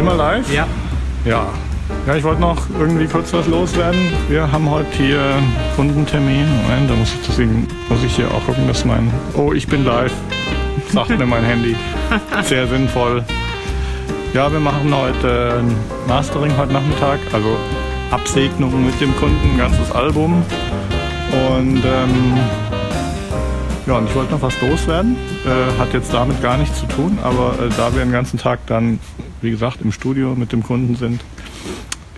Sind wir live? Ja. Ja. Ja, ich wollte noch irgendwie kurz was loswerden. Wir haben heute hier Kundentermin. Moment, da muss ich deswegen muss ich hier auch gucken, dass mein. Oh, ich bin live. Sagt mir mein Handy. Sehr sinnvoll. Ja, wir machen heute Mastering heute Nachmittag, also Absegnung mit dem Kunden, ein ganzes Album. Und ähm, ja, und ich wollte noch was loswerden. Äh, hat jetzt damit gar nichts zu tun, aber äh, da wir den ganzen Tag dann, wie gesagt, im Studio mit dem Kunden sind,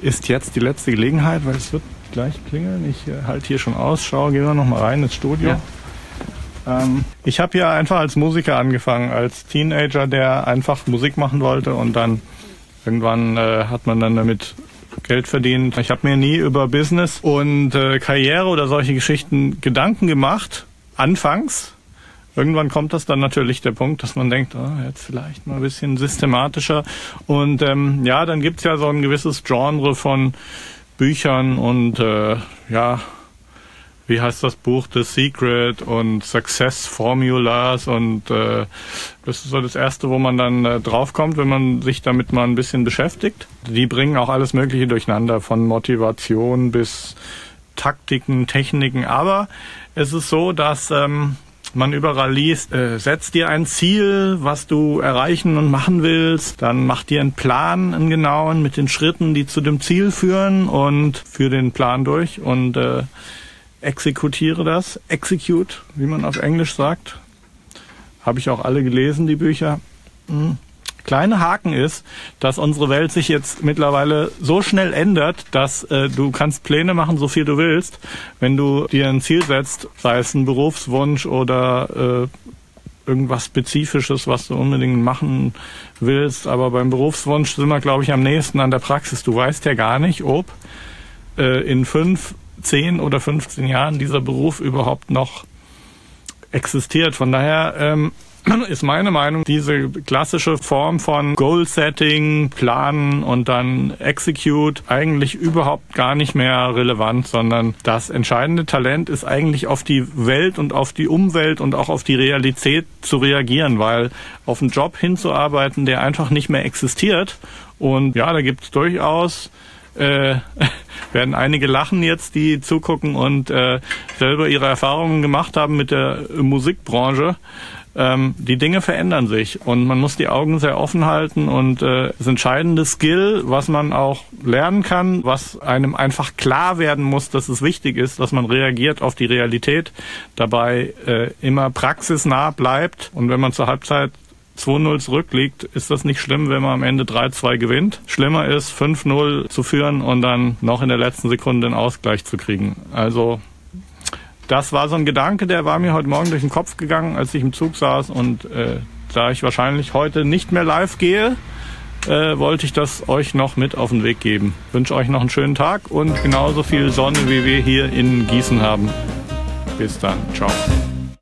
ist jetzt die letzte Gelegenheit, weil es wird gleich klingeln. Ich äh, halte hier schon Ausschau, gehen wir noch mal rein ins Studio. Ja. Ähm, ich habe ja einfach als Musiker angefangen, als Teenager, der einfach Musik machen wollte und dann irgendwann äh, hat man dann damit Geld verdient. Ich habe mir nie über Business und äh, Karriere oder solche Geschichten Gedanken gemacht, anfangs. Irgendwann kommt das dann natürlich der Punkt, dass man denkt, oh, jetzt vielleicht mal ein bisschen systematischer. Und ähm, ja, dann gibt's ja so ein gewisses Genre von Büchern und äh, ja, wie heißt das Buch The Secret und Success Formulas und äh, das ist so das erste, wo man dann äh, draufkommt, wenn man sich damit mal ein bisschen beschäftigt. Die bringen auch alles Mögliche durcheinander, von Motivation bis Taktiken, Techniken, aber es ist so, dass ähm, man überall liest, äh, setz dir ein Ziel, was du erreichen und machen willst, dann mach dir einen Plan, einen genauen, mit den Schritten, die zu dem Ziel führen und führ den Plan durch und äh, exekutiere das. Execute, wie man auf Englisch sagt. Habe ich auch alle gelesen, die Bücher. Hm kleine Haken ist, dass unsere Welt sich jetzt mittlerweile so schnell ändert, dass äh, du kannst Pläne machen, so viel du willst. Wenn du dir ein Ziel setzt, sei es ein Berufswunsch oder äh, irgendwas Spezifisches, was du unbedingt machen willst. Aber beim Berufswunsch sind wir, glaube ich, am nächsten an der Praxis. Du weißt ja gar nicht, ob äh, in fünf, zehn oder 15 Jahren dieser Beruf überhaupt noch existiert. Von daher ähm, ist meine Meinung, diese klassische Form von Goal-Setting, Planen und dann Execute eigentlich überhaupt gar nicht mehr relevant, sondern das entscheidende Talent ist eigentlich auf die Welt und auf die Umwelt und auch auf die Realität zu reagieren, weil auf einen Job hinzuarbeiten, der einfach nicht mehr existiert und ja, da gibt es durchaus äh, werden einige lachen jetzt, die zugucken und äh, selber ihre Erfahrungen gemacht haben mit der Musikbranche. Ähm, die Dinge verändern sich und man muss die Augen sehr offen halten und äh, das entscheidende Skill, was man auch lernen kann, was einem einfach klar werden muss, dass es wichtig ist, dass man reagiert auf die Realität, dabei äh, immer praxisnah bleibt und wenn man zur Halbzeit 2-0 zurückliegt, ist das nicht schlimm, wenn man am Ende 3-2 gewinnt. Schlimmer ist, 5-0 zu führen und dann noch in der letzten Sekunde einen Ausgleich zu kriegen. Also das war so ein Gedanke, der war mir heute Morgen durch den Kopf gegangen, als ich im Zug saß. Und äh, da ich wahrscheinlich heute nicht mehr live gehe, äh, wollte ich das euch noch mit auf den Weg geben. Wünsche euch noch einen schönen Tag und genauso viel Sonne, wie wir hier in Gießen haben. Bis dann. Ciao.